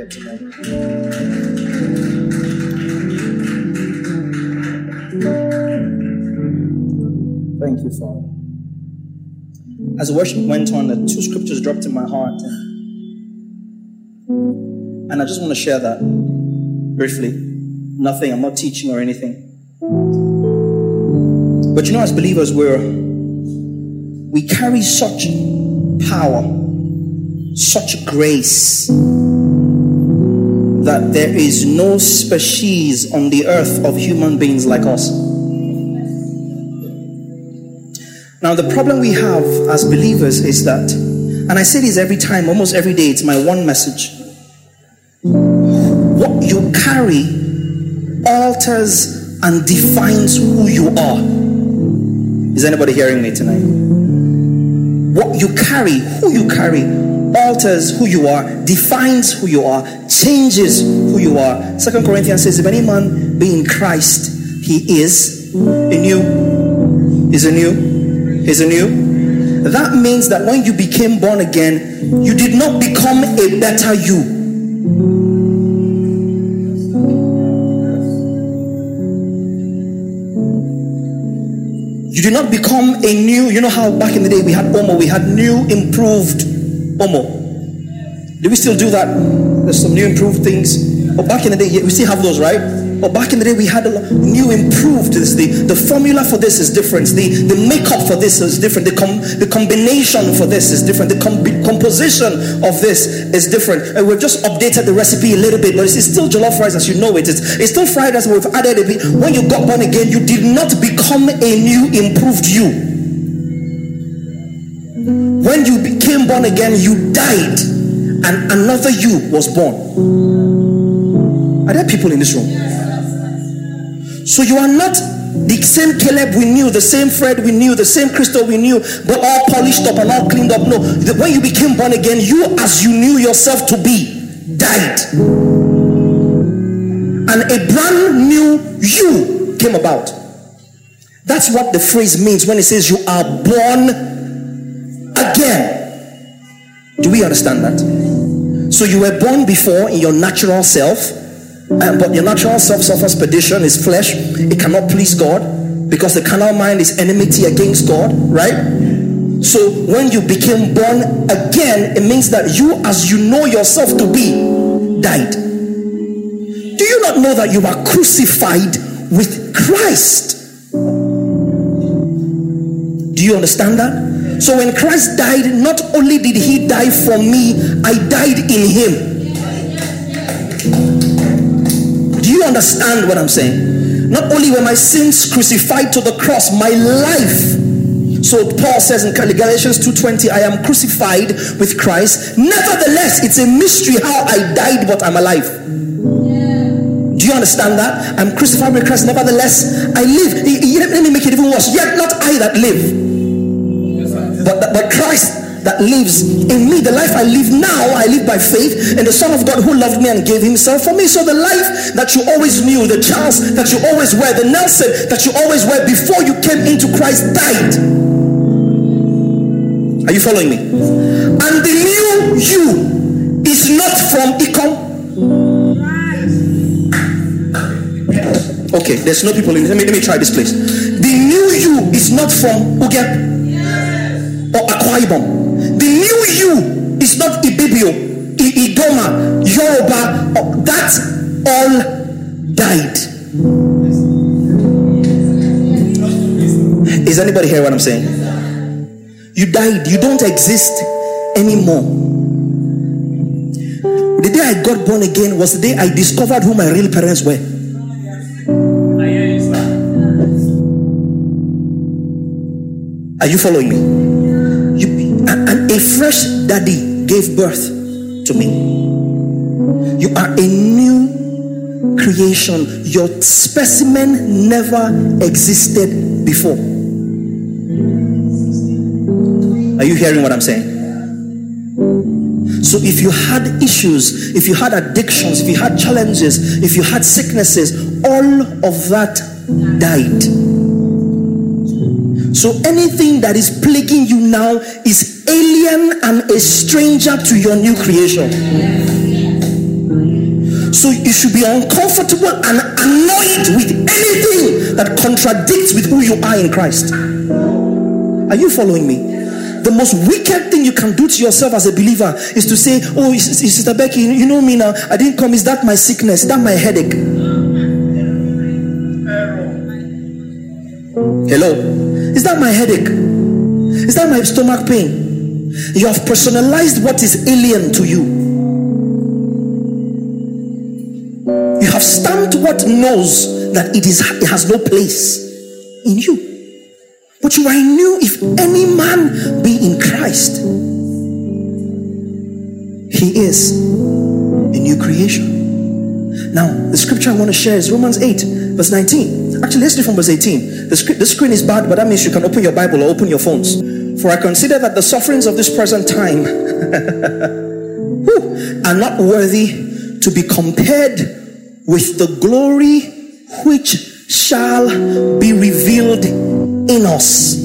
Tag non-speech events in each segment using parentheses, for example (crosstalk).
Praise here tonight? Thank you, Father. As worship went on, the two scriptures dropped in my heart, and I just want to share that briefly. Nothing, I'm not teaching or anything. But you know, as believers, we're we carry such power, such grace that there is no species on the earth of human beings like us. Now, the problem we have as believers is that, and I say this every time, almost every day, it's my one message. What you carry alters and defines who you are. Is anybody hearing me tonight? What you carry, who you carry, alters who you are, defines who you are, changes who you are. Second Corinthians says, if any man be in Christ, he is a new, is a new, is a new. That means that when you became born again, you did not become a better you. You did not become a new, you know how back in the day we had Omo, we had new improved Omo. Do we still do that? There's some new improved things. But back in the day, yeah, we still have those, right? But back in the day, we had a new improved. This the, the formula for this is different. The, the makeup for this is different. The, com, the combination for this is different. The com, composition of this is different. And we've just updated the recipe a little bit, but it's still jollof rice as you know it. It's, it's still fried rice, we've added a bit. When you got born again, you did not become a new improved you. Born again, you died, and another you was born. Are there people in this room? So you are not the same Caleb we knew, the same Fred we knew, the same Crystal we knew, but all polished up and all cleaned up. No, the- when you became born again, you as you knew yourself to be died. And a brand new you came about. That's what the phrase means when it says you are born again. Do we understand that? So you were born before in your natural self, but your natural self suffers perdition, is flesh. It cannot please God because the carnal mind is enmity against God, right? So when you became born again, it means that you, as you know yourself to be, died. Do you not know that you are crucified with Christ? Do you understand that? So when Christ died, not only did he die for me, I died in him. Do you understand what I'm saying? Not only were my sins crucified to the cross, my life. So Paul says in Galatians 2:20, I am crucified with Christ. Nevertheless, it's a mystery how I died, but I'm alive. Do you understand that? I'm crucified with Christ. Nevertheless, I live. Let me make it even worse. Yet not I that live, but, but Christ that lives in me. The life I live now, I live by faith in the Son of God who loved me and gave himself for me. So the life that you always knew, the Charles that you always were, the Nelson that you always were before you came into Christ died. Are you following me? And the new you is not from Econ. Okay, there's no people in let me let me try this place. The new you is not from Uge Ibom. The new you is not Ibibio, I- Idoma, Yoruba. Oh, That all died. Is anybody hear what I'm saying? You died. You don't exist anymore. The day I got born again was the day I discovered who my real parents were. Are you following me? A fresh daddy gave birth to me. You are a new creation. Your specimen never existed before. Are you hearing what I'm saying? So if you had issues, if you had addictions, if you had challenges, if you had sicknesses, all of that died. So anything that is plaguing you now is alien and a stranger to your new creation. So you should be uncomfortable and annoyed with anything that contradicts with who you are in Christ. Are you following me? the most wicked thing you can do to yourself as a believer is to say, Oh, Sister Becky, you know me now. I didn't come. Is that my sickness? Is that my headache? Hello? Is that my headache? Is that my stomach pain? You have personalized what is alien to you. You have stamped what knows that it is it has no place in you. But you are new if any man be in Christ. He is a new creation. Now, the scripture I want to share is Romans 8, verse 19. Actually, let's read from verse 18. The, sc- the screen is bad, but that means you can open your Bible or open your phones. For I consider that the sufferings of this present time (laughs) are not worthy to be compared with the glory which shall be revealed in us.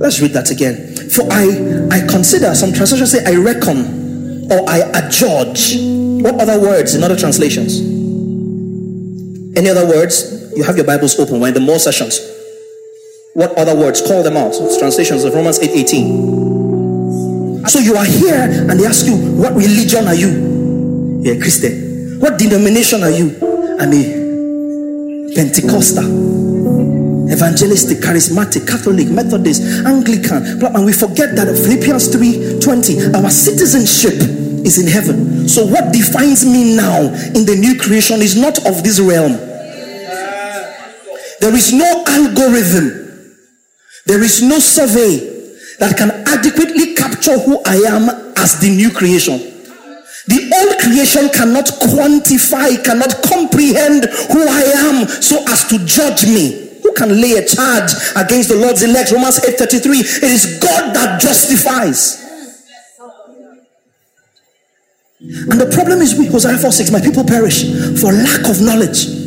Let's read that again. For I I consider some translations say I reckon or I adjudge. What other words in other translations? Any other words? You have your Bibles open. We're in the more sessions. What other words? Call them out. It's translations of Romans 8 18. So you are here and they ask you, What religion are you? You're a Christian. What denomination are you? I'm a Pentecostal evangelistic, charismatic, Catholic, Methodist, Anglican, and we forget that Philippians 3:20, our citizenship is in heaven. So what defines me now in the new creation is not of this realm. There is no algorithm. There is no survey that can adequately capture who I am as the new creation. The old creation cannot quantify, cannot comprehend who I am so as to judge me. Who can lay a charge against the Lord's elect? Romans 8:33. It is God that justifies. And the problem is with Hosea 4 6, my people perish for lack of knowledge.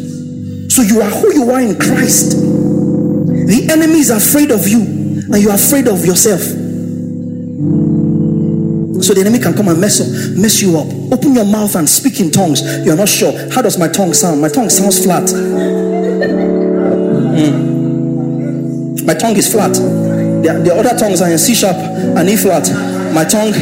So you are who you are in Christ. The enemy is afraid of you, and you are afraid of yourself. So the enemy can come and mess up, mess you up. Open your mouth and speak in tongues. You're not sure. How does my tongue sound? My tongue sounds flat. Mm. My tongue is flat. The, the other tongues are in C sharp and E flat. My tongue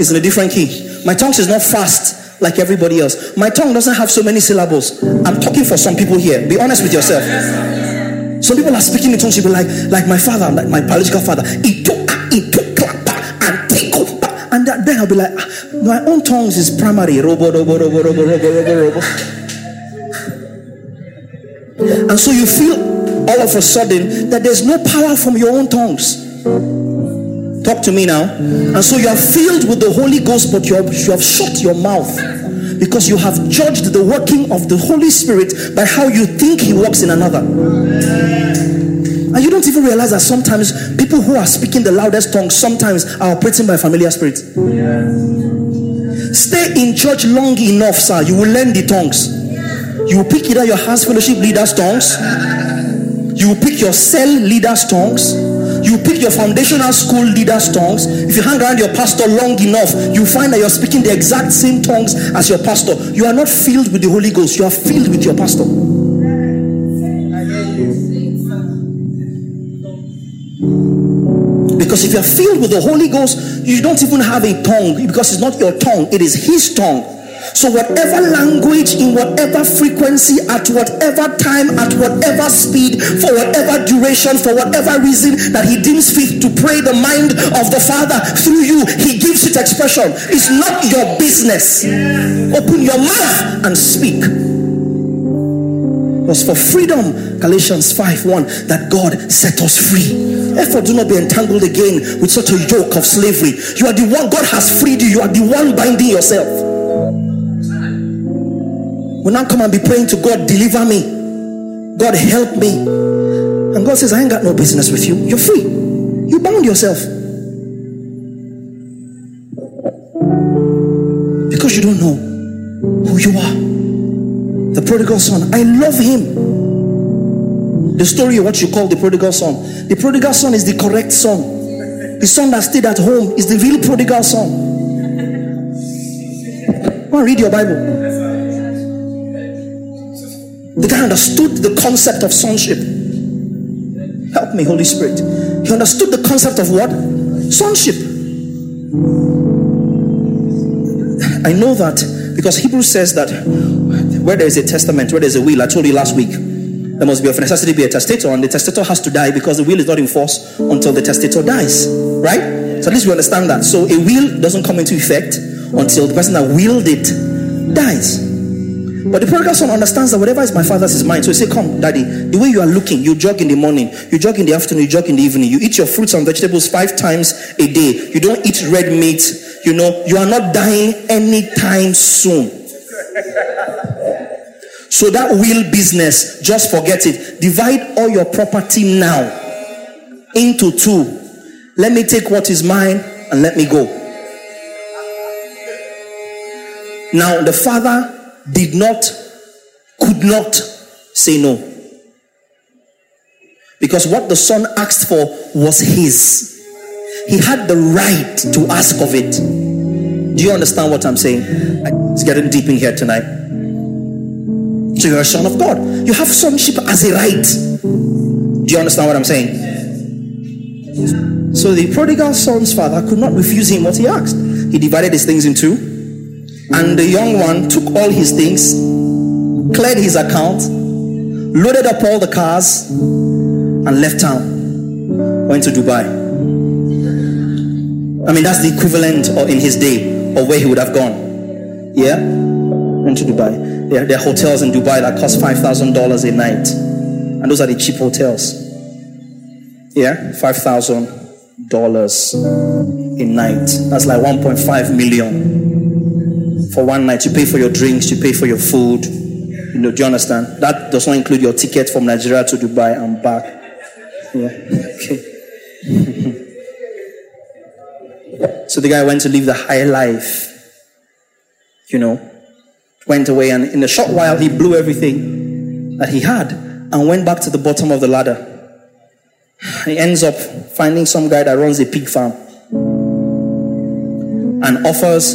is in a different key. My tongue is not fast like everybody else. My tongue doesn't have so many syllables. I'm talking for some people here. Be honest with yourself. Some people are speaking in tongues. You be like, like my father, like my biological father. And. And then I'll be like, ah, my own tongues is primary. Robo, robo, robo, robo, robo, robo, robo. And so you feel all of a sudden that there's no power from your own tongues. Talk to me now. And so you are filled with the Holy Ghost, but you have, you have shut your mouth because you have judged the working of the Holy Spirit by how you think He works in another. And you don't even realize that sometimes people who are speaking the loudest tongues sometimes are operating by familiar spirits. Stay in church long enough, sir. You will learn the tongues. You will pick either your house fellowship leader's tongues you will pick your cell leader's tongues. You pick your foundational school leader's tongues. If you hang around your pastor long enough, you find that you're speaking the exact same tongues as your pastor. You are not filled with the Holy Ghost, you are filled with your pastor. Because if you're filled with the Holy Ghost, you don't even have a tongue because it's not your tongue, it is His tongue. So, whatever language, in whatever frequency, at whatever time, at whatever speed, for whatever duration, for whatever reason that He deems fit to pray the mind of the Father through you, He gives it expression. It's not your business. Open your mouth and speak was for freedom, Galatians 5 1, that God set us free. Therefore, do not be entangled again with such a yoke of slavery. You are the one, God has freed you, you are the one binding yourself. Will now come and be praying to God, deliver me. God help me. And God says, I ain't got no business with you. You're free. You bound yourself. Because you don't know who you are. The prodigal son. I love him. The story of what you call the prodigal son. The prodigal son is the correct son. The son that stayed at home is the real prodigal son. Go and read your Bible. The guy understood the concept of sonship. Help me, Holy Spirit. He understood the concept of what? Sonship. I know that because Hebrews says that where there is a testament, where there's a will, I told you last week, there must be of necessity be a testator, and the testator has to die because the will is not in force until the testator dies. Right? So at least we understand that. So a will doesn't come into effect until the person that willed it dies. But the prodigal son understands that whatever is my father's is mine. So he said, Come, daddy, the way you are looking, you jog in the morning, you jog in the afternoon, you jog in the evening, you eat your fruits and vegetables five times a day, you don't eat red meat, you know, you are not dying anytime soon. (laughs) So that will business, just forget it. Divide all your property now into two. Let me take what is mine and let me go. Now the father did not, could not say no. Because what the son asked for was his. He had the right to ask of it. Do you understand what I'm saying? It's getting deep in here tonight. So you're a son of God. You have sonship as a right. Do you understand what I'm saying? So the prodigal son's father could not refuse him what he asked. He divided his things in two. And the young one took all his things, cleared his account, loaded up all the cars, and left town. Went to Dubai. I mean, that's the equivalent of in his day of where he would have gone. Yeah? Went to Dubai. There, there are hotels in Dubai that cost $5,000 a night. And those are the cheap hotels. Yeah? $5,000 a night. That's like 1.5 million for one night. You pay for your drinks, you pay for your food. You know, do you understand? That does not include your ticket from Nigeria to Dubai and back. Yeah. (laughs) Okay. (laughs) so the guy went to live the high life. You know, went away, and in a short while, he blew everything that he had and went back to the bottom of the ladder. He ends up finding some guy that runs a pig farm and offers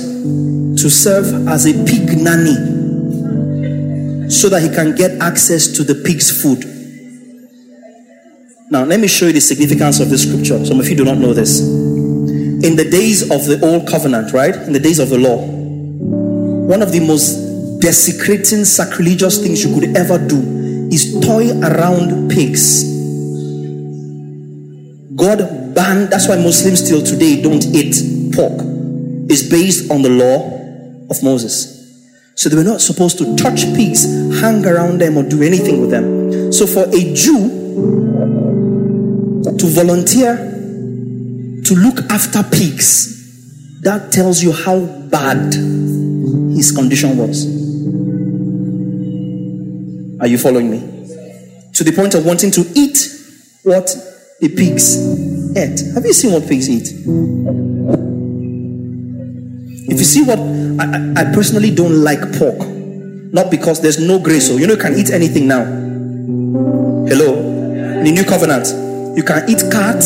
to serve as a pig nanny so that he can get access to the pig's food. Now, let me show you the significance of this scripture. Some of you do not know this. In the days of the old covenant, right? In the days of the law, one of the most desecrating, sacrilegious things you could ever do is toy around pigs. God banned, that's why Muslims still today don't eat pork. It's based on the law of Moses. So they were not supposed to touch pigs, hang around them, or do anything with them. So for a Jew to volunteer to look after pigs, that tells you how bad his condition was. Are you following me? To the point of wanting to eat what the pigs ate. Have you seen what pigs eat? If you see what I, I personally don't like pork, not because there's no grace. So you know you can eat anything now. Hello, in the new covenant, you can eat cat,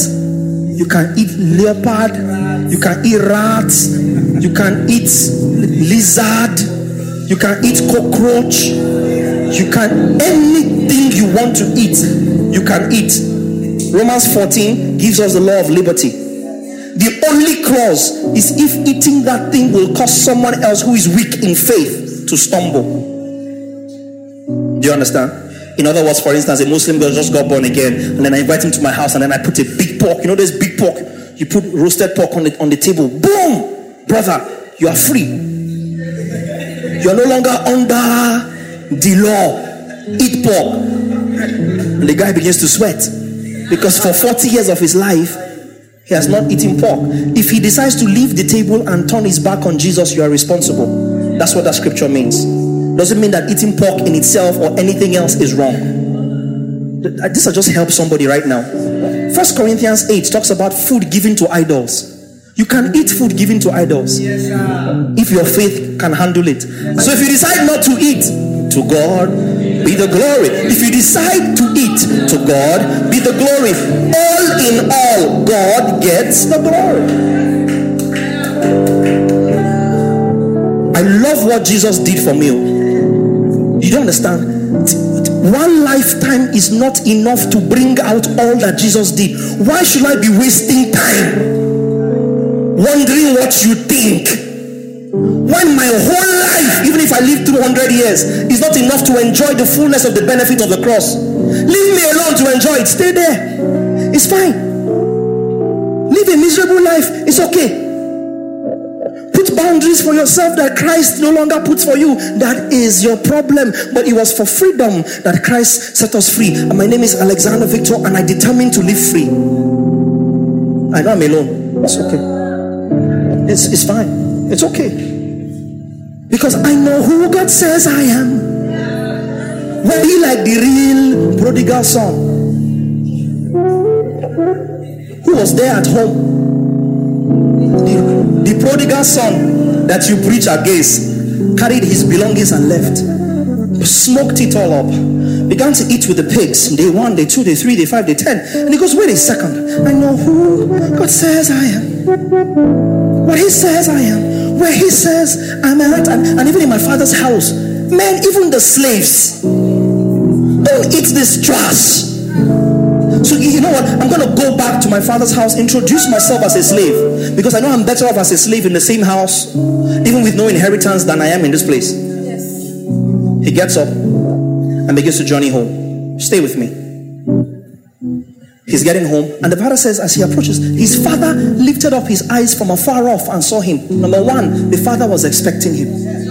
you can eat leopard, you can eat rats, you can eat lizard, you can eat cockroach, you can anything you want to eat, you can eat. Romans 14 gives us the law of liberty. The only clause is if eating that thing will cause someone else who is weak in faith to stumble. Do you understand? In other words, for instance, a Muslim girl just got born again, and then I invite him to my house, and then I put a big pork. You know, there's big pork. You put roasted pork on the on the table. Boom, brother, you are free. You are no longer under the law. Eat pork, and the guy begins to sweat because for 40 years of his life he has not eaten pork. If he decides to leave the table and turn his back on Jesus, you are responsible. That's what that scripture means. doesn't mean that eating pork in itself or anything else is wrong. This will just help somebody right now. First Corinthians 8 talks about food given to idols. You can eat food given to idols if your faith can handle it. So if you decide not to eat, to God be the glory. If you decide to eat, to God be the glory. All in all, God gets the glory. I love what Jesus did for me. You don't understand? One lifetime is not enough to bring out all that Jesus did. Why should I be wasting time wondering what you think? When my whole life, even if I live 200 years, is not enough to enjoy the fullness of the benefit of the cross. Leave me alone to enjoy it. Stay there. It's fine. Live a miserable life. It's okay Put boundaries for yourself that Christ no longer puts for you. That is your problem. But it was for freedom that Christ set us free. And my name is Alexander Victor, and I determined to live free. I know I'm alone. It's okay. It's, it's fine. It's okay. Because I know who God says I am. Will be like the real prodigal son was there at home the, the prodigal son that you preach against carried his belongings and left, smoked it all up, began to eat with the pigs. Day one, day two, day three, day five, day ten. And he goes, Wait a second. I know who God says I am. What he says I am. Where he says I'm at. And, and even in my father's house, man, even the slaves don't eat this trash. So you know what? I'm going to go back to my father's house, introduce myself as a slave, because I know I'm better off as a slave in the same house, even with no inheritance, than I am in this place. Yes. He gets up and begins to journey home. Stay with me. He's getting home, and the father says, as he approaches, his father lifted up his eyes from afar off and saw him. Number one, the father was expecting him.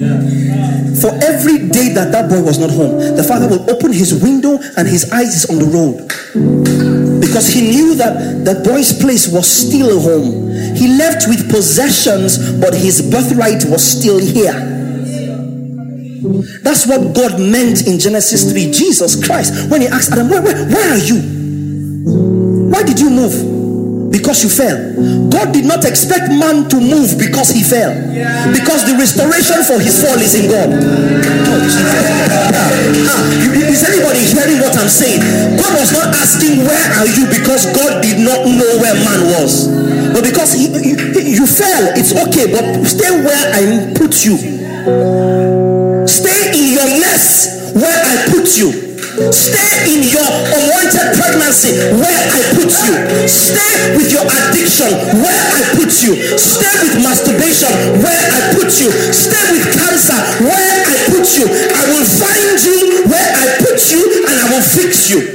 For every day that that boy was not home, the father will open his window and his eyes is on the road. Because he knew that the boy's place was still home. He left with possessions, but his birthright was still here. That's what God meant in Genesis 3. Jesus Christ, when he asked Adam, where, where, where are you? Why did you move? Because you fell. God did not expect man to move because he fell. Because the restoration for his fall is in God. Jesus. Ah, is anybody hearing what I'm saying? God was not asking, Where are you? because God did not know where man was. But because he, you, you fell, it's okay, but stay where I put you. Stay in your nest where I put you. Stay in your unwanted pregnancy where I put you. Stay with your addiction where I put you. Stay with masturbation where I put you. Stay with cancer where I put you. I will find you where I put you and I will fix you.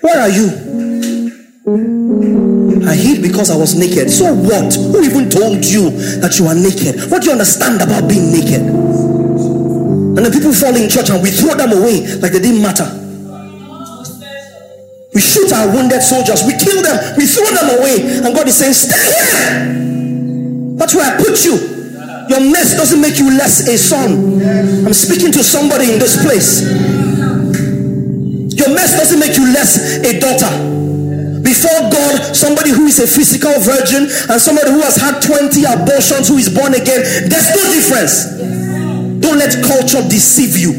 Where are you? I hid because I was naked. So what? Who even told you that you are naked? What do you understand about being naked? And the people fall in church and we throw them away like they didn't matter. We shoot our wounded soldiers, we kill them, we throw them away, and God is saying, Stay here. That's where I put you. Your mess doesn't make you less a son. I'm speaking to somebody in this place. Your mess doesn't make you less a daughter before God somebody who is a physical virgin and somebody who has had 20 abortions who is born again. There's no difference. Don't let culture deceive you.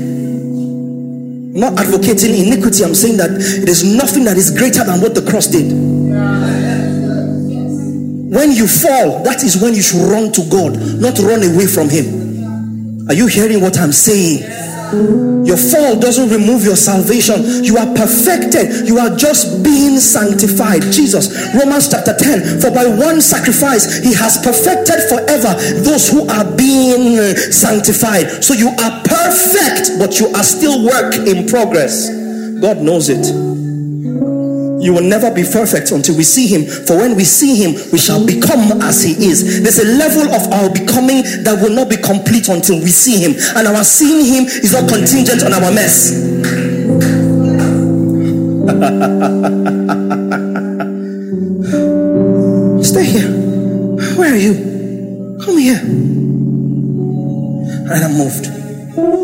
I'm not advocating iniquity. I'm saying that it is nothing that is greater than what the cross did. When you fall, that is when you should run to God, not run away from Him. Are you hearing what I'm saying? Your fall doesn't remove your salvation. You are perfected. You are just being sanctified. Jesus, Romans chapter 10. For by one sacrifice, he has perfected forever those who are being sanctified. So you are perfect, but you are still work in progress. God knows it. You will never be perfect until we see Him. For when we see Him, we shall become as He is. There's a level of our becoming that will not be complete until we see Him. And our seeing Him is not contingent on our mess. (laughs) Stay here. Where are you? Come here. And I'm moved.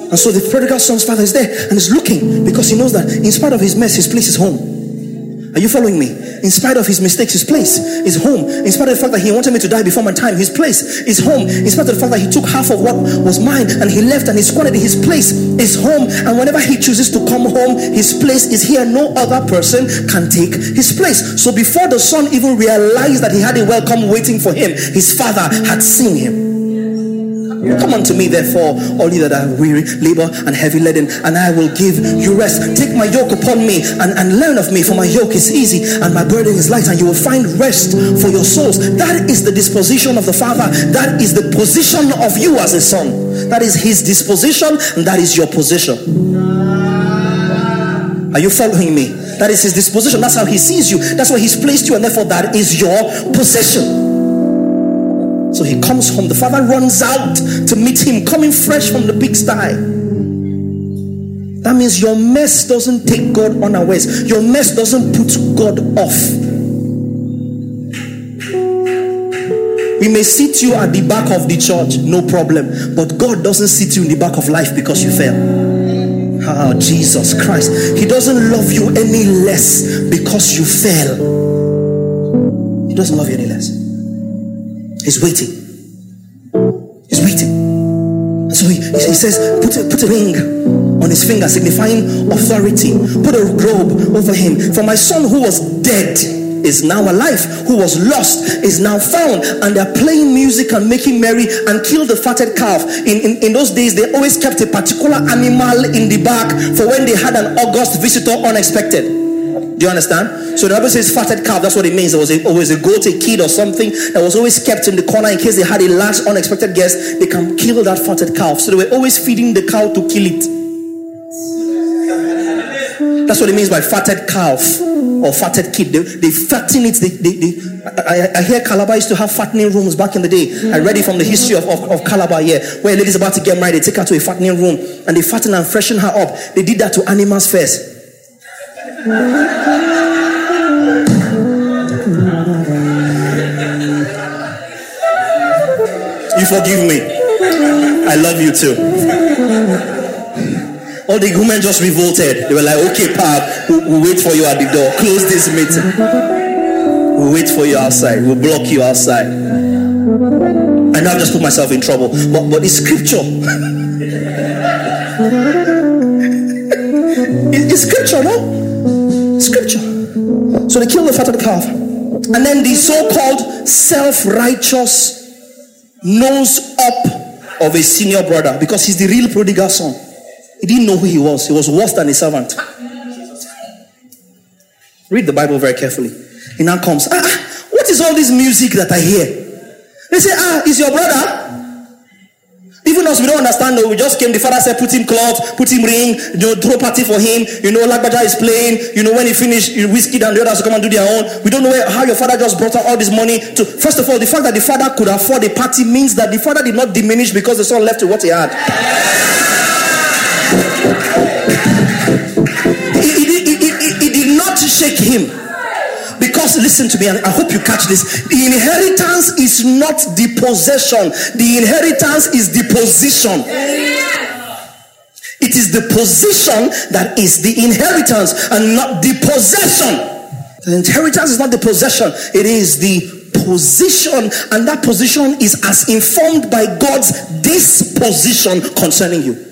And so the prodigal son's father is there and is looking because he knows that in spite of his mess, his place is home. Are you following me? In spite of his mistakes, his place is home. In spite of the fact that he wanted me to die before my time, his place is home. In spite of the fact that he took half of what was mine and he left and he squandered his place is home. And whenever he chooses to come home, his place is here. No other person can take his place. So before the son even realized that he had a welcome waiting for him, his father had seen him. Come unto me, therefore, all you that are weary, labor, and heavy laden, and I will give you rest. Take my yoke upon me and, and learn of me, for my yoke is easy and my burden is light, and you will find rest for your souls. That is the disposition of the Father. That is the position of you as a son. That is his disposition, and that is your position. Are you following me? That is his disposition. That's how he sees you. That's why he's placed you, and therefore that is your possession. So he comes home. The father runs out to meet him, coming fresh from the pigsty. That means your mess doesn't take God unawares. Your mess doesn't put God off. We may sit you at the back of the church, no problem. But God doesn't sit you in the back of life because you fell. Oh, ah, Jesus Christ. He doesn't love you any less because you fail. He doesn't love you any less. He's waiting. He's waiting. So he, he says, put a, put a ring on his finger, signifying authority. Put a robe over him. For my son who was dead is now alive, who was lost is now found. And they're playing music and making merry and kill the fatted calf. In, in, in those days, they always kept a particular animal in the back for when they had an august visitor unexpected. Do you understand? So the Bible says fatted calf, that's what it means. There was a, always a goat, a kid, or something that was always kept in the corner in case they had a large unexpected guest. They can kill that fatted calf. So they were always feeding the cow to kill it. That's what it means by fatted calf or fatted kid. They, they fatten it. They, they, they I, I, hear Calabar used to have fattening rooms back in the day. I read it from the history of, of, of Calabar here, where a lady's about to get married. They take her to a fattening room and they fatten and freshen her up. They did that to animals first. You forgive me. I love you too. All the women just revolted. They were like, okay, Pap, we'll, we'll wait for you at the door. Close this meeting. We'll wait for you outside. We'll block you outside. And I've just put myself in trouble. But but it's scripture. (laughs) it's scripture, no? Scripture. So they killed the fat of the calf. And then the so called self righteous nose up of a senior brother because he's the real prodigal son. He didn't know who he was, he was worse than a servant. Read the Bible very carefully. He now comes. Ah, ah what is all this music that I hear? They say, Ah, is your brother? Even us, we don't understand. We just came. The father said, put him cloth, put him ring, you know, throw party for him. You know, Lagbaja is playing. You know, when he finished, whiskey and the others come and do their own. We don't know where, how your father just brought out all this money. To first of all, the fact that the father could afford a party means that the father did not diminish because the son left with what he had. It did not shake him. Because listen to me, and I hope you catch this. The inheritance is not the possession, the inheritance is the position. It is the position that is the inheritance and not the possession. The inheritance is not the possession, it is the position, and that position is as informed by God's disposition concerning you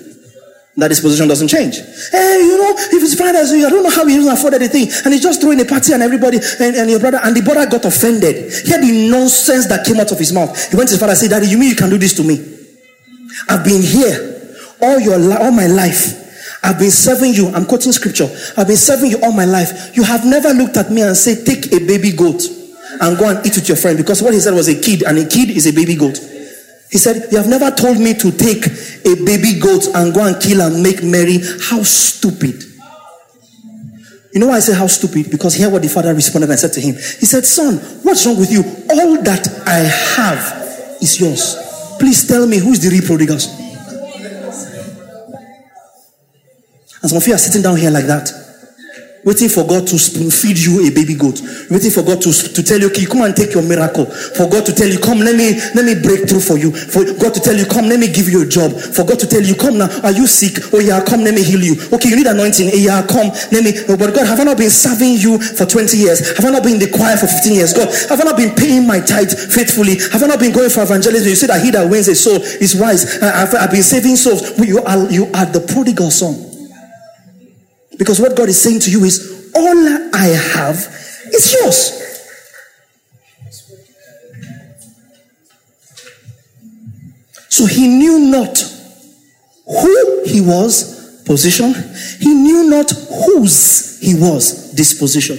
that his position doesn't change. Hey, you know, if his father, I don't know how he even afford anything, and he's just throwing a party and everybody and, and your brother and the brother got offended. He had the nonsense that came out of his mouth. He went to his father and said, Daddy, you mean you can do this to me? I've been here all your all my life. I've been serving you. I'm quoting scripture. I've been serving you all my life. You have never looked at me and said, Take a baby goat and go and eat with your friend. Because what he said was a kid, and a kid is a baby goat. He said, You have never told me to take a baby goat and go and kill and make merry. How stupid. You know why I say how stupid? Because hear what the father responded and said to him. He said, Son, what's wrong with you? All that I have is yours. Please tell me who is the real prodigal And some of you are sitting down here like that. Waiting for God to feed you a baby goat, waiting for God to, to tell you, okay, come and take your miracle. For God to tell you, come, let me let me break through for you. For God to tell you, come, let me give you a job. For God to tell you, come now, are you sick? Oh yeah, come, let me heal you. Okay, you need anointing. Hey, yeah, come, let me. Oh, but God, have I not been serving you for 20 years? Have I not been in the choir for 15 years? God, have I not been paying my tithe faithfully? Have I not been going for evangelism? You said that he that wins a soul is wise. I've, I've been saving souls. You are you are the prodigal son. Because what God is saying to you is, all I have is yours. So he knew not who he was, position. He knew not whose he was, disposition.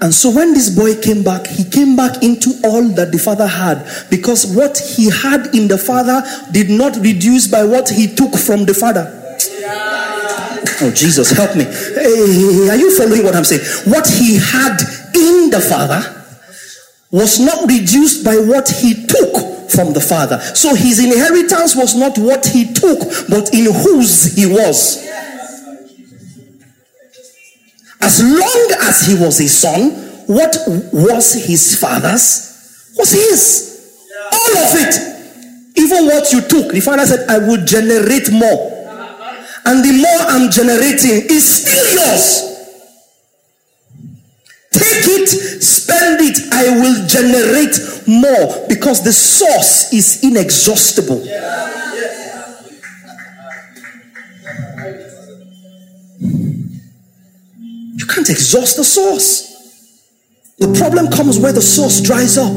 And so when this boy came back, he came back into all that the father had because what he had in the father did not reduce by what he took from the father. Oh, Jesus, help me. Hey, are you following what I'm saying? What he had in the father was not reduced by what he took from the father. So his inheritance was not what he took, but in whose he was. As long as he was a son, what was his father's was his. All of it. Even what you took. The father said, I will generate more. And the more I'm generating is still yours. Take it, spend it, I will generate more because the source is inexhaustible. You can't exhaust the source. The problem comes where the source dries up.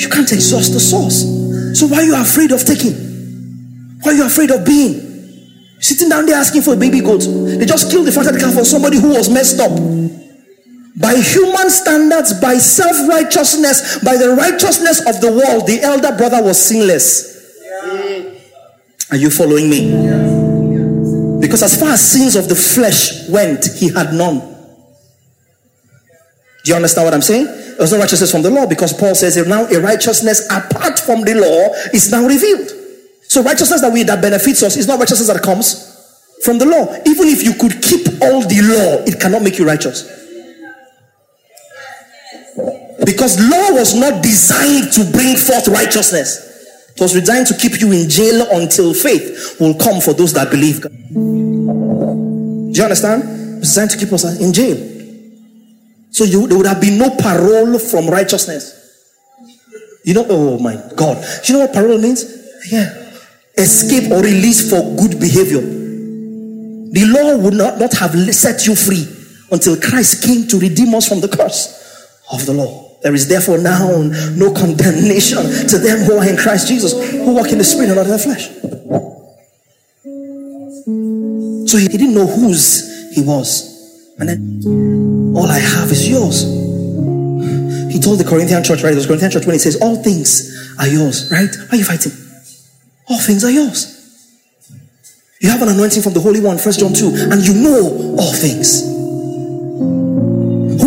You can't exhaust the source. So why are you afraid of taking? Why are you afraid of being? Sitting down there asking for a baby goat. They just killed the fatted calf for somebody who was messed up. By human standards, by self righteousness, by the righteousness of the world, the elder brother was sinless. Are you following me? Because as far as sins of the flesh went, he had none. Do you understand what I'm saying? There's no righteousness from the law because Paul says now a righteousness apart from the law is now revealed. So righteousness that we that benefits us is not righteousness that comes from the law. Even if you could keep all the law, it cannot make you righteous. Because law was not designed to bring forth righteousness. It was designed to keep you in jail until faith will come for those that believe. Do you understand? Designed to keep us in jail. So you, there would have been no parole from righteousness. You know, oh my God. Do you know what parole means? Yeah. Escape or release for good behavior. The law would not, not have set you free until Christ came to redeem us from the curse of the law. There is therefore now no condemnation to them who are in Christ Jesus, who walk in the spirit and not in the flesh. So he didn't know whose he was. And then, all I have is yours. He told the Corinthian church, right? The Corinthian church when he says, All things are yours, right? Why are you fighting? All things are yours. You have an anointing from the Holy One, First John 2, and you know all things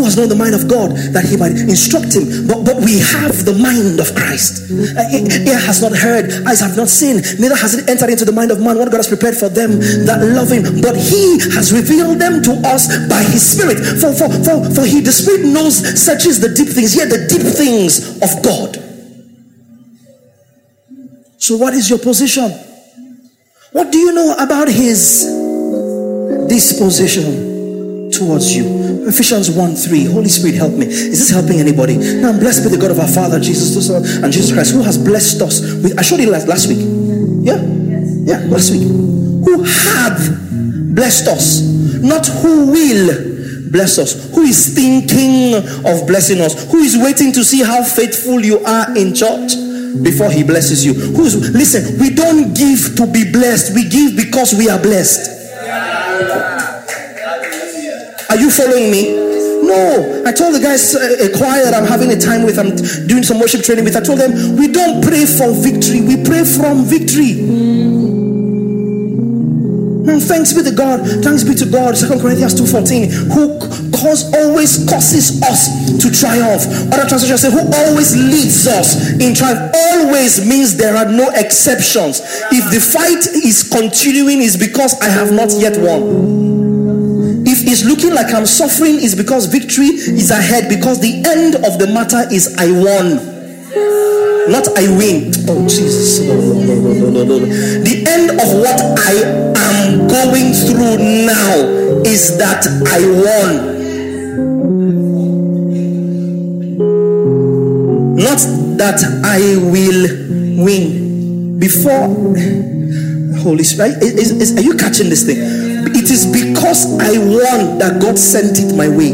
has known the mind of God that he might instruct him. But, but we have the mind of Christ. Uh, ear has not heard, eyes have not seen, neither has it entered into the mind of man what God has prepared for them that love him. But he has revealed them to us by his spirit. For, for, for, for he, the spirit knows, searches the deep things, yet the deep things of God. So, what is your position? What do you know about his disposition towards you? Ephesians 1 3. Holy Spirit, help me. Is this helping anybody? Now, I'm blessed be the God of our Father, Jesus and Jesus Christ, who has blessed us with. I showed it last, last week. Yeah? Yeah, last week. Who have blessed us, not who will bless us, who is thinking of blessing us, who is waiting to see how faithful you are in church before he blesses you. Who's listen, we don't give to be blessed, we give because we are blessed. Are you following me? No, I told the guys uh, a choir I'm having a time with, I'm doing some worship training with. I told them we don't pray for victory, we pray from victory. And thanks be to God. Thanks be to God. Second Corinthians 2:14, who cause always causes us to triumph. Other translations say, who always leads us in triumph. Always means there are no exceptions. If the fight is continuing, is because I have not yet won. It's looking like I'm suffering, is because victory is ahead. Because the end of the matter is I won not I win. Oh, Jesus. The end of what I am going through now is that I won. Not that I will win. Before Holy Spirit, is, is, are you catching this thing? It is because I won that God sent it my way.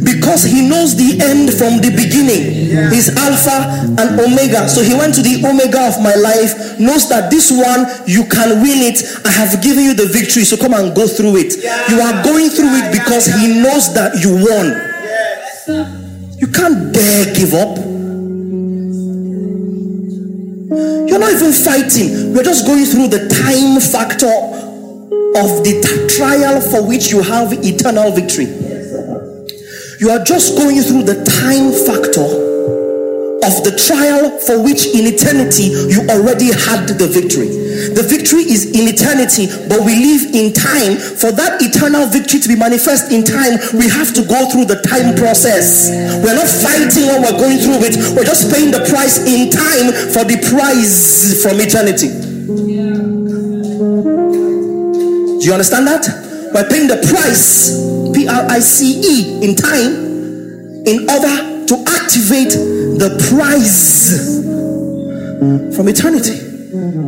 because he knows the end from the beginning. He's Alpha and Omega. So he went to the Omega of my life, knows that this one you can win it. I have given you the victory, so come and go through it. You are going through it because he knows that you won. You can't dare give up. You're not even fighting, you're just going through the time factor of the t- trial for which you have eternal victory. You are just going through the time factor of the trial for which in eternity you already had the victory. The victory is in eternity, but we live in time. For that eternal victory to be manifest in time, we have to go through the time process. We're not fighting what we're going through it, we're just paying the price in time for the prize from eternity. Do you understand that? We're paying the price P R I C E in time in order to activate the prize from eternity.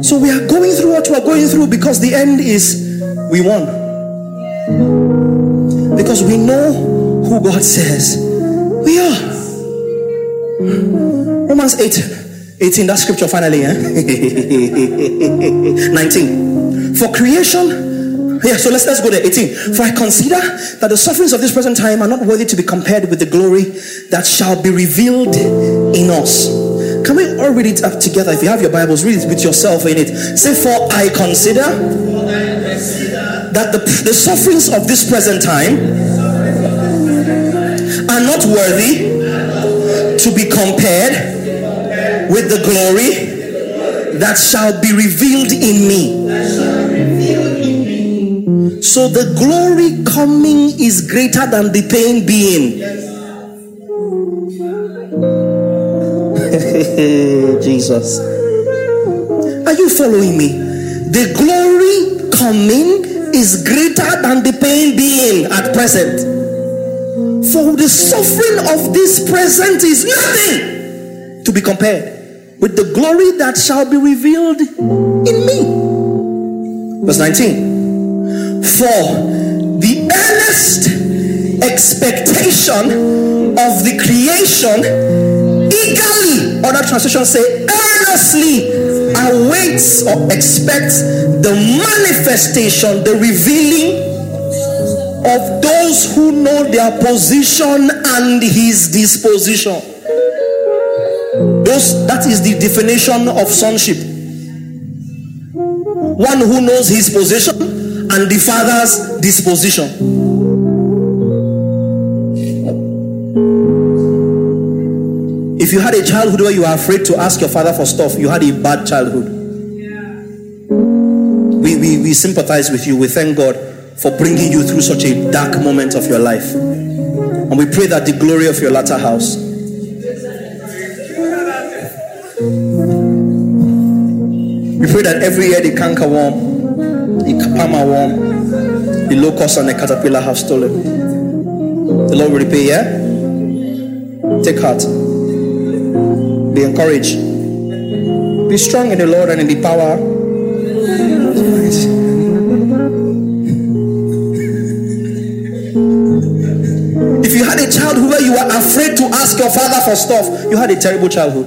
So we are going through what we are going through because the end is we won. Because we know who God says we are. Romans 8 18, that scripture finally, eh? (laughs) 19. For creation yeah, so let's let's go there. 18. For I consider that the sufferings of this present time are not worthy to be compared with the glory that shall be revealed in us. Can we all read it up together? If you have your Bibles, read it with yourself in it. Say, For I consider that the, the sufferings of this present time are not worthy to be compared with the glory that shall be revealed in me. So the glory coming is greater than the pain being. (laughs) Jesus. Are you following me? The glory coming is greater than the pain being at present. For the suffering of this present is nothing to be compared with the glory that shall be revealed in me. Verse 19. For the earnest expectation of the creation eagerly, other translations say earnestly awaits or expects the manifestation, the revealing of those who know their position and his disposition. Those that is the definition of sonship. One who knows his position and the father's disposition. If you had a childhood where you were afraid to ask your father for stuff, you had a bad childhood. We, we, we sympathize with you. We thank God for bringing you through such a dark moment of your life. And we pray that the glory of your latter house. We pray that every year the canker worm the palmer worm, the locust and the caterpillar have stolen. The Lord will repay, yeah? Take heart. Be encouraged. Be strong in the Lord and in the power. If you had a childhood where you were afraid to ask your father for stuff, you had a terrible childhood.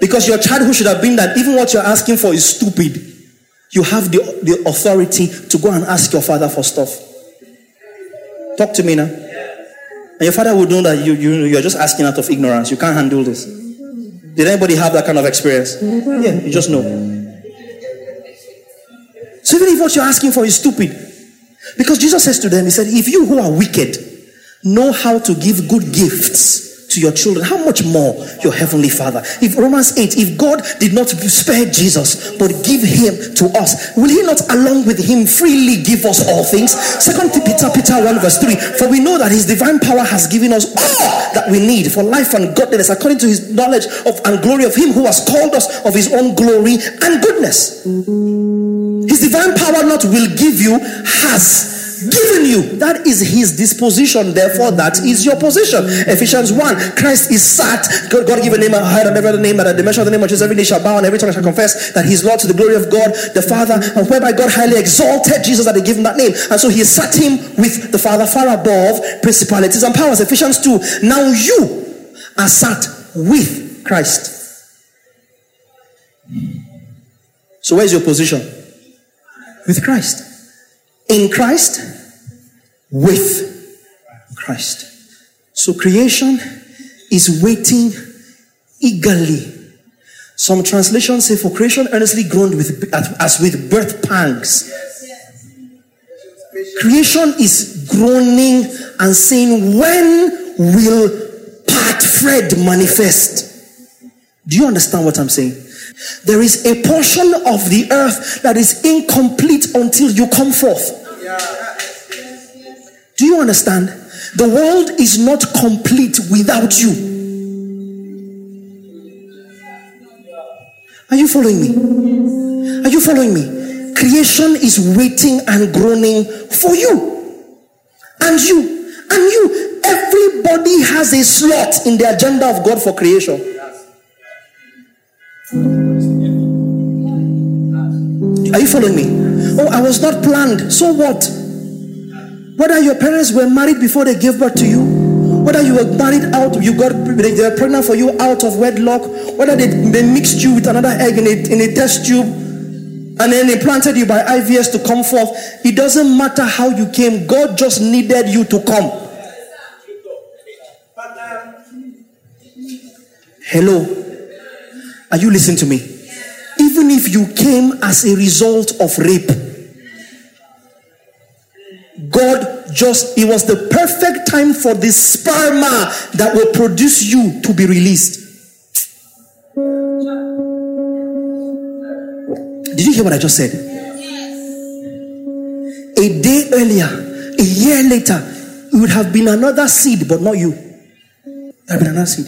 Because your childhood should have been that even what you're asking for is stupid you have the, the authority to go and ask your father for stuff. Talk to me now. And your father would know that you, you, you're just asking out of ignorance. You can't handle this. Did anybody have that kind of experience? Yeah, you just know. So even if what you're asking for is stupid, because Jesus says to them, He said, If you who are wicked know how to give good gifts to your children, how much more your heavenly Father? If Romans 8, if God did not spare Jesus but give him to us, will he not along with him freely give us all things? Second Peter Peter 1 verse 3. For we know that his divine power has given us all that we need for life and godliness according to his knowledge of and glory of him who has called us of his own glory and goodness. His divine power not will give you has given you. That is his disposition. Therefore, that is your position. Ephesians 1. Christ is sat. God, God give a name higher than every other name, at the dimension of the name of Jesus, every knee shall bow and every tongue shall confess that he's Lord to the glory of God, the Father, and whereby God highly exalted Jesus that he give him that name. And so he sat him with the Father far above principalities and powers. Ephesians 2. Now you are sat with Christ. So where's your position? With Christ in Christ, with Christ. So creation is waiting eagerly. Some translations say, For creation earnestly groaned with, as with birth pangs. Creation is groaning and saying, When will part Fred manifest? Do you understand what I'm saying? There is a portion of the earth that is incomplete until you come forth. Do you understand? The world is not complete without you. Are you following me? Are you following me? Creation is waiting and groaning for you. And you. And you. Everybody has a slot in the agenda of God for creation. Are you following me? Oh, I was not planned. So what? Whether your parents were married before they gave birth to you, whether you were married out, you got they were pregnant for you out of wedlock, whether they, they mixed you with another egg in a, in a test tube, and then they planted you by IVF to come forth. It doesn't matter how you came, God just needed you to come. Hello. Are you listening to me? Even if you came as a result of rape, God just, it was the perfect time for the sperma that will produce you to be released. Did you hear what I just said? A day earlier, a year later, it would have been another seed, but not you. There would have been another seed.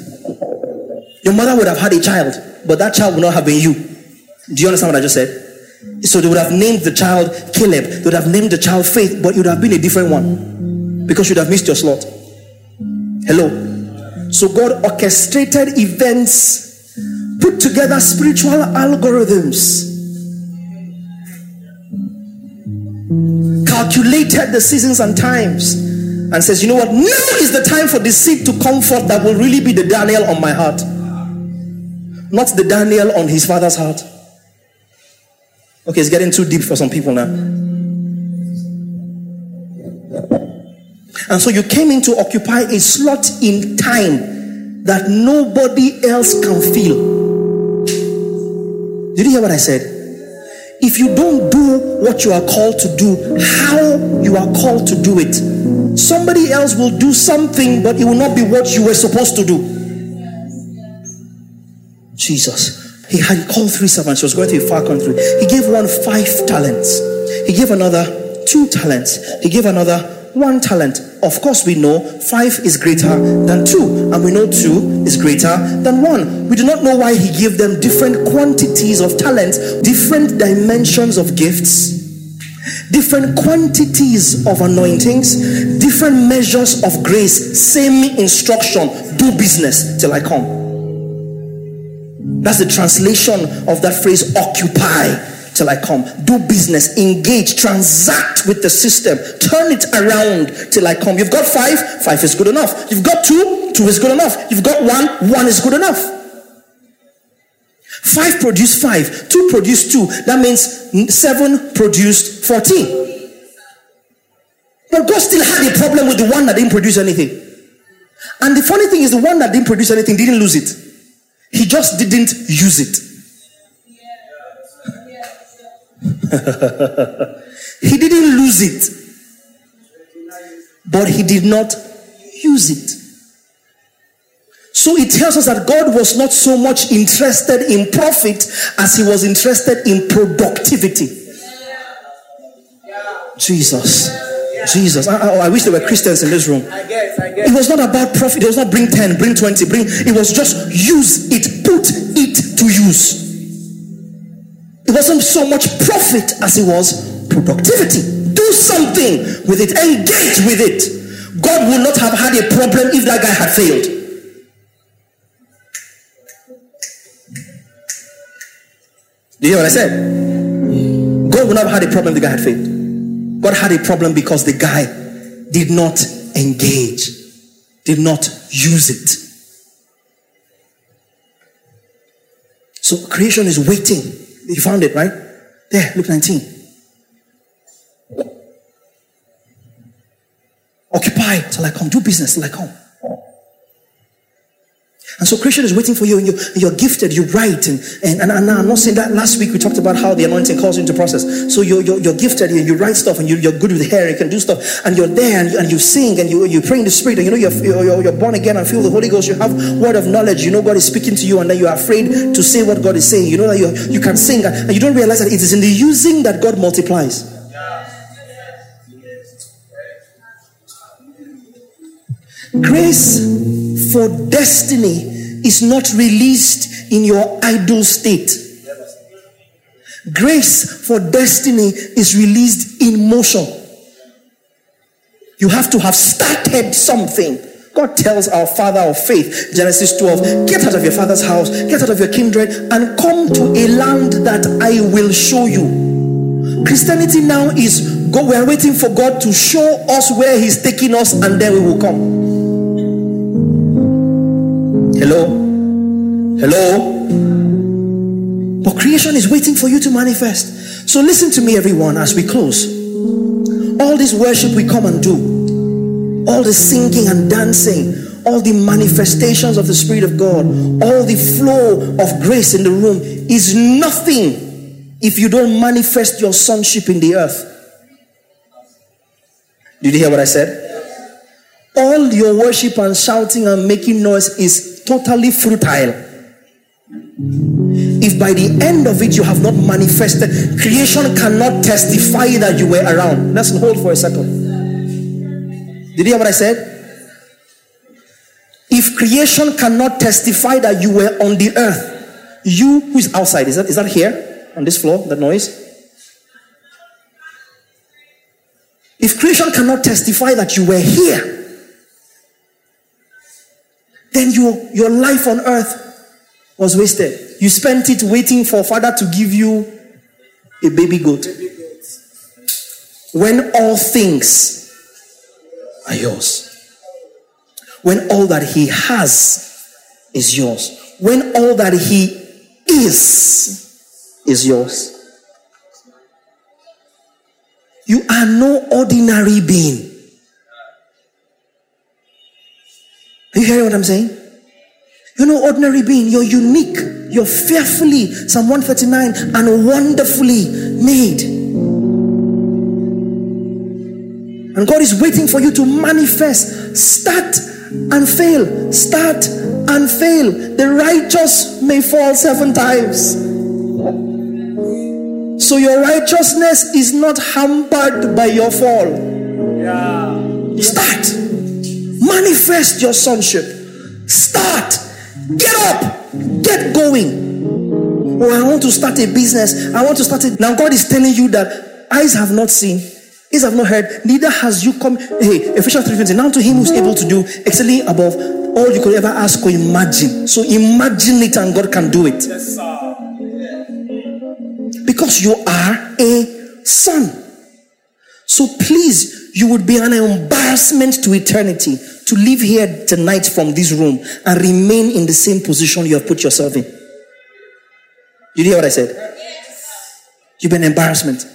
Your mother would have had a child, but that child would not have been you. Do you understand what I just said? So they would have named the child Caleb, they would have named the child Faith, but it would have been a different one because you'd have missed your slot. Hello. So God orchestrated events, put together spiritual algorithms, calculated the seasons and times, and says, You know what? Now is the time for the seed to come forth that will really be the Daniel on my heart, not the Daniel on his father's heart. Okay, it's getting too deep for some people now. And so you came in to occupy a slot in time that nobody else can fill. Did you hear what I said? If you don't do what you are called to do, how you are called to do it, somebody else will do something, but it will not be what you were supposed to do. Jesus. He had called three servants. He was going to a far country. He gave one five talents. He gave another two talents. He gave another one talent. Of course, we know five is greater than two, and we know two is greater than one. We do not know why he gave them different quantities of talents, different dimensions of gifts, different quantities of anointings, different measures of grace, same instruction do business till I come. That's the translation of that phrase occupy till I come. Do business, engage, transact with the system, turn it around till I come. You've got five, five is good enough. You've got two, two is good enough. You've got one, one is good enough. Five produced five, two produced two. That means seven produced 14. But God still had a problem with the one that didn't produce anything. And the funny thing is, the one that didn't produce anything didn't lose it. He just didn't use it. (laughs) he didn't lose it, but he did not use it. So it tells us that God was not so much interested in profit as he was interested in productivity. Jesus. Jesus. I, I, I, wish there were Christians in this room. I guess, I guess. It was not about profit. It was not bring 10, bring 20, bring. It was just use it, put it to use. It wasn't so much profit as it was productivity. Do something with it, engage with it. God would not have had a problem if that guy had failed. Do you hear what I said? God would not have had a problem if the guy had failed. God had a problem because the guy did not engage, did not use it. So creation is waiting. You found it, right? There, Luke 19. Occupy till I come. Do business till I come. And so creation is waiting for you, and, you, are gifted, you write. And, and, and, I'm not saying that last week we talked about how the anointing calls you into process. So you're, you're, you're gifted, you, you write stuff, and you, are good with hair, you can do stuff, and you're there, and you, and you sing, and you, you pray in the spirit, and you know you're, you're, you're born again and feel the Holy Ghost. You have word of knowledge, you know God is speaking to you, and then you're afraid to say what God is saying. You know that you, you can sing, and you don't realize that it is in the using that God multiplies. Grace for destiny is not released in your idle state. Grace for destiny is released in motion. You have to have started something. God tells our father of faith, Genesis 12, get out of your father's house, get out of your kindred, and come to a land that I will show you. Christianity now is go, we are waiting for God to show us where He's taking us, and then we will come. Hello? Hello? But creation is waiting for you to manifest. So listen to me, everyone, as we close. All this worship we come and do, all the singing and dancing, all the manifestations of the Spirit of God, all the flow of grace in the room is nothing if you don't manifest your sonship in the earth. Did you hear what I said? All your worship and shouting and making noise is totally futile. If by the end of it you have not manifested, creation cannot testify that you were around. Let's hold for a second. Did you hear what I said? If creation cannot testify that you were on the earth, you who is outside, is that is that here on this floor, the noise? If creation cannot testify that you were here, then your, your life on earth was wasted. You spent it waiting for Father to give you a baby goat. When all things are yours. When all that He has is yours. When all that He is is yours. You are no ordinary being. You hearing what I'm saying? You're no ordinary being. You're unique. You're fearfully, Psalm 139, and wonderfully made. And God is waiting for you to manifest. Start and fail. Start and fail. The righteous may fall seven times. So your righteousness is not hampered by your fall. Yeah. Start. Manifest your sonship. Start. Get up. Get going. Oh, I want to start a business. I want to start it. Now, God is telling you that eyes have not seen, ears have not heard, neither has you come. Hey, Ephesians 3:20. Now to him who's able to do exceedingly above all you could ever ask or imagine. So imagine it and God can do it. Yes, because you are a son. So please, you would be an embarrassment to eternity to leave here tonight from this room and remain in the same position you have put yourself in. You hear what I said? Yes. You've been an embarrassment.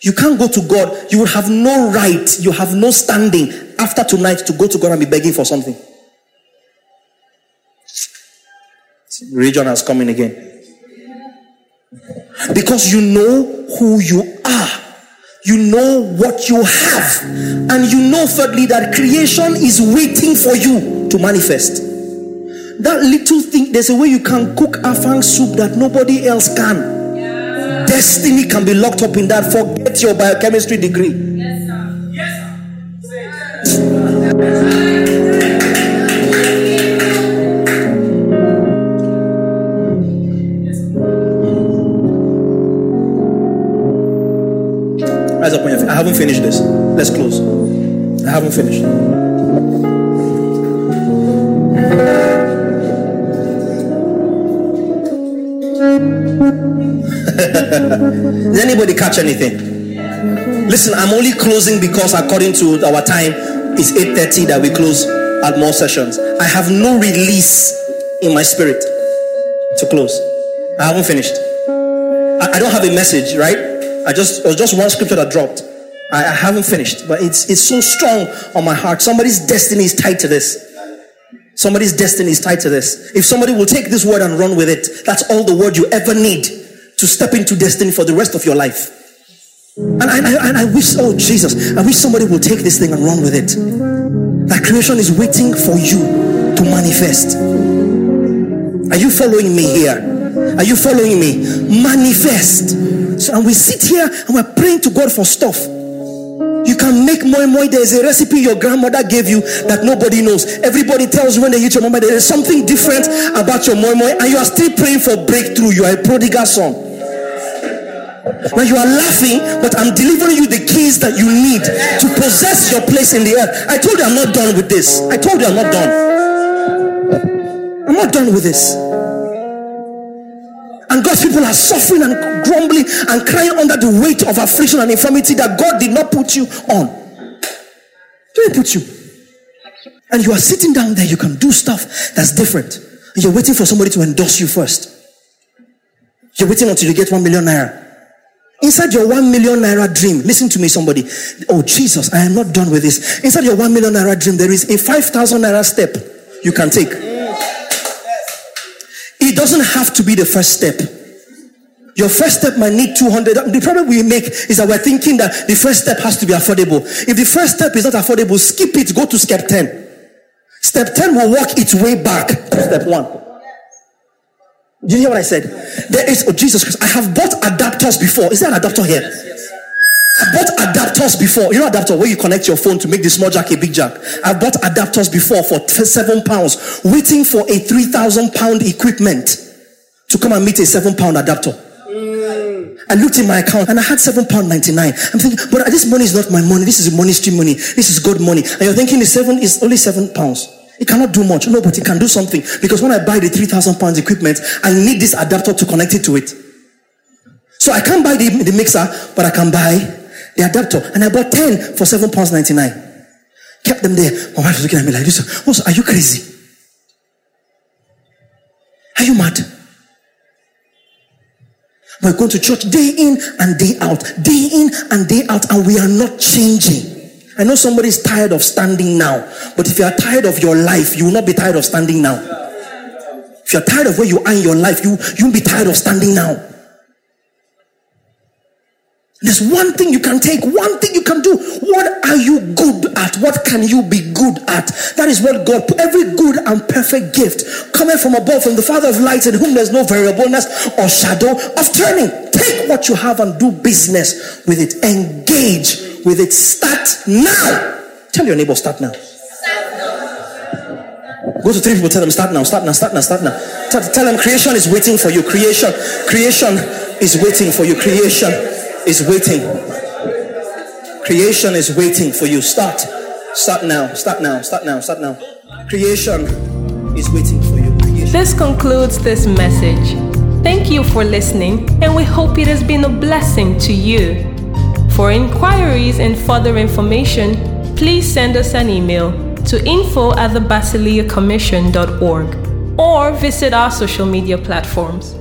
You can't go to God. You will have no right. You have no standing after tonight to go to God and be begging for something. Religion has come in again. Because you know who you are. You know what you have. And you know, thirdly, that creation is waiting for you to manifest. That little thing, there's a way you can cook afang soup that nobody else can. Destiny can be locked up in that. Forget your biochemistry degree. Let's close. I haven't finished. (laughs) Did anybody catch anything? Listen, I'm only closing because according to our time, it's 8:30 that we close at more sessions. I have no release in my spirit to close. I haven't finished. I, I don't have a message, right? I just it was just one scripture that dropped. I, I haven't finished, but it's it's so strong on my heart. Somebody's destiny is tied to this. Somebody's destiny is tied to this. If somebody will take this word and run with it, that's all the word you ever need to step into destiny for the rest of your life. And I, I, and I wish, oh Jesus, I wish somebody will take this thing and run with it. That creation is waiting for you to manifest. Are you following me here? Are you following me? Manifest. So, and we sit here and we're praying to God for stuff. You can make and more. There's a recipe your grandmother gave you that nobody knows. Everybody tells you when they eat your mama, there is something different about your moi moi, and you are still praying for breakthrough. You are a prodigal son. Now you are laughing, but I'm delivering you the keys that you need to possess your place in the earth. I told you I'm not done with this. I told you I'm not done. I'm not done with this. And God's people are suffering and grumbling and crying under the weight of affliction and infirmity that God did not put you on. Didn't put you. And you are sitting down there, you can do stuff that's different. You're waiting for somebody to endorse you first. You're waiting until you get one million naira. Inside your one million naira dream, listen to me, somebody. Oh, Jesus, I am not done with this. Inside your one million naira dream, there is a 5,000 naira step you can take. Doesn't have to be the first step. Your first step might need 200. The problem we make is that we're thinking that the first step has to be affordable. If the first step is not affordable, skip it, go to step 10. Step 10 will work its way back to step 1. Do you hear what I said? There is, oh Jesus Christ, I have bought adapters before. Is there an adapter here? I bought adapters before. You know adapter where you connect your phone to make the small jack a big jack. I've bought adapters before for seven pounds, waiting for a three thousand pound equipment to come and meet a seven pound adapter. Mm. I looked in my account and I had seven pound ninety nine. I'm thinking, but this money is not my money. This is money stream money. This is God money. And you're thinking the seven is only seven pounds. It cannot do much. No, but it can do something because when I buy the three thousand pounds equipment, I need this adapter to connect it to it. So I can't buy the, the mixer, but I can buy the adapter, and I bought 10 for 7 pounds 99. Kept them there. My wife was looking at me like this. Also, are you crazy? Are you mad? We're going to church day in and day out, day in and day out, and we are not changing. I know somebody is tired of standing now, but if you are tired of your life, you will not be tired of standing now. If you're tired of where you are in your life, you, you won't be tired of standing now. There's one thing you can take, one thing you can do. What are you good at? What can you be good at? That is what God, every good and perfect gift coming from above, from the Father of lights, in whom there's no variableness or shadow of turning. Take what you have and do business with it. Engage with it. Start now. Tell your neighbor, start now. Go to three people, tell them, start now, start now, start now, start now. Tell, tell them creation is waiting for you. Creation, creation is waiting for you. Creation is waiting. Creation is waiting for you. Start. Start now. Start now. Start now. Start now. Creation is waiting for you. Creation. This concludes this message. Thank you for listening, and we hope it has been a blessing to you. For inquiries and further information, please send us an email to info at the or visit our social media platforms.